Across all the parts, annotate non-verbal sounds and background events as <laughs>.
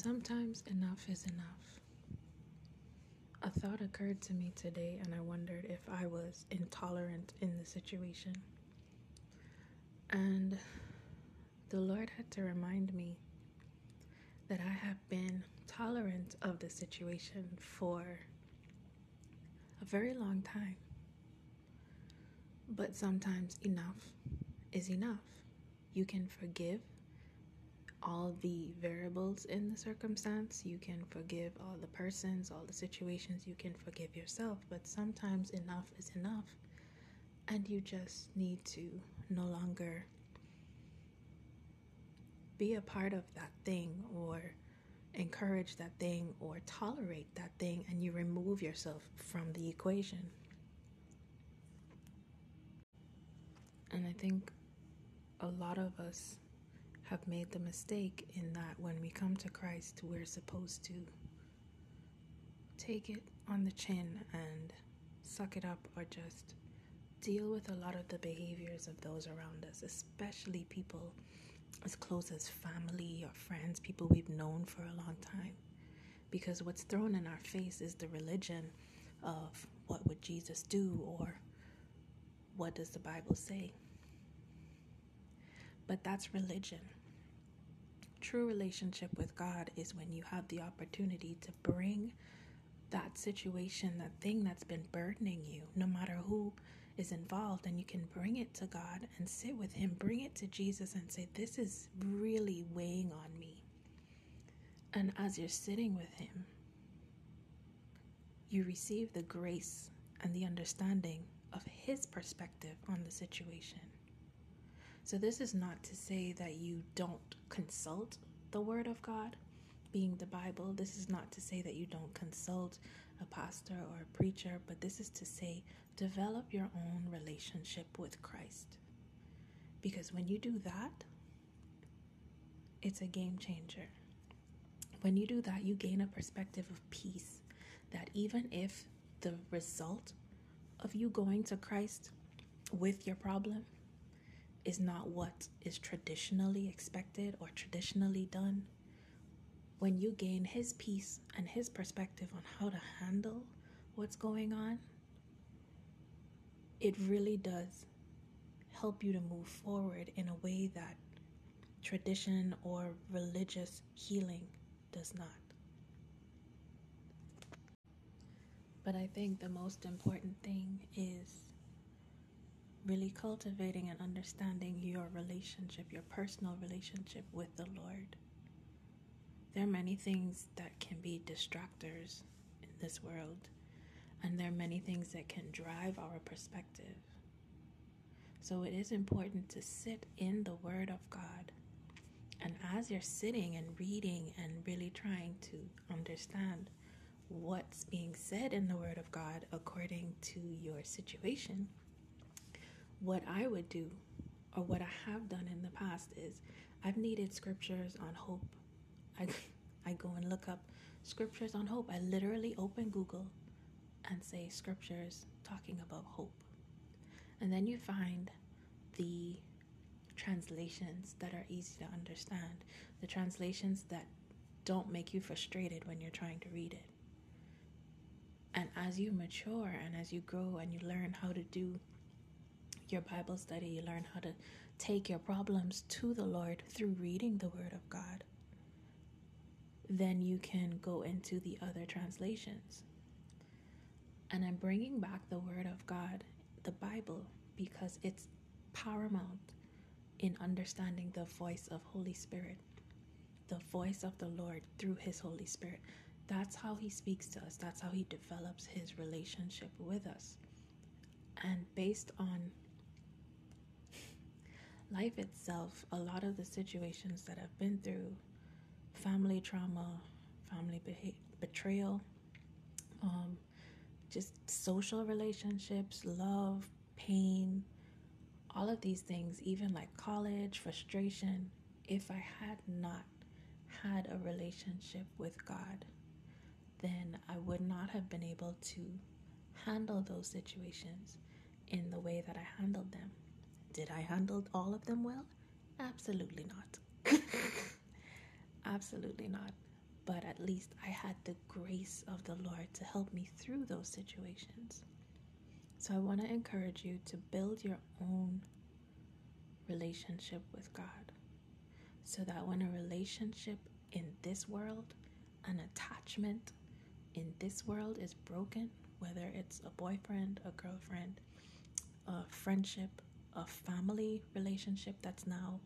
Sometimes enough is enough. A thought occurred to me today, and I wondered if I was intolerant in the situation. And the Lord had to remind me that I have been tolerant of the situation for a very long time. But sometimes enough is enough. You can forgive all the variables in the circumstance. You can forgive all the persons, all the situations. You can forgive yourself. But sometimes enough is enough. And you just need to no longer be a part of that thing or encourage that thing or tolerate that thing and you remove yourself from the equation. And I think a lot of us have made the mistake in that when we come to Christ, we're supposed to take it on the chin and suck it up or just deal with a lot of the behaviors of those around us, especially people as close as family or friends, people we've known for a long time. Because what's thrown in our face is the religion of what would Jesus do or what does the Bible say. But that's religion. True relationship with God is when you have the opportunity to bring that situation, that thing that's been burdening you, no matter who is involved, and you can bring it to God and sit with Him, bring it to Jesus and say, This is really weighing on me. And as you're sitting with Him, you receive the grace and the understanding of His perspective on the situation. So, this is not to say that you don't consult the Word of God, being the Bible. This is not to say that you don't consult a pastor or a preacher, but this is to say develop your own relationship with Christ. Because when you do that, it's a game changer. When you do that, you gain a perspective of peace that even if the result of you going to Christ with your problem is not what is traditionally expected or traditionally done, when you gain his peace and his perspective on how to handle what's going on, it really does help you to move forward in a way that tradition or religious healing does not. But I think the most important thing is really cultivating and understanding your relationship, your personal relationship with the Lord. There are many things that can be distractors in this world, and there are many things that can drive our perspective. So it is important to sit in the Word of God. And as you're sitting and reading and really trying to understand what's being said in the Word of God according to your situation, what I would do or what I have done in the past is I've needed scriptures on hope. I, I go and look up scriptures on hope. I literally open Google and say scriptures talking about hope. And then you find the translations that are easy to understand, the translations that don't make you frustrated when you're trying to read it. And as you mature and as you grow and you learn how to do your Bible study, you learn how to take your problems to the Lord through reading the Word of God, then you can go into the other translations. And I'm bringing back the Word of God, the Bible, because it's paramount in understanding the voice of Holy Spirit, the voice of the Lord through His Holy Spirit. That's how He speaks to us, that's how He develops His relationship with us. And based on life itself, a lot of the situations that I've been through family trauma, family betrayal, um, just social relationships, love, pain, all of these things, even like college, frustration, if I had not had a relationship with God, then I would not have been able to handle those situations in the way that I handled them. Did I handle all of them well? Absolutely not. <laughs> Absolutely not. but at least I had the grace of the Lord to help me through those situations. So I want to encourage you to build your own relationship with God so that when a relationship in this world, an attachment in this world is broken, whether it's a boyfriend, a girlfriend, a friendship, a family relationship that's now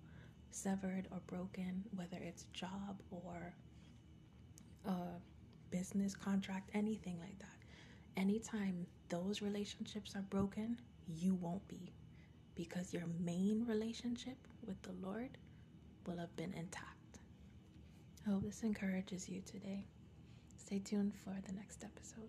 severed or broken, whether it's job or a business contract, anything like that. Anytime those relationships are broken, you won't be because your main relationship with the Lord will have been intact. I hope this encourages you today. Stay tuned for the next episode.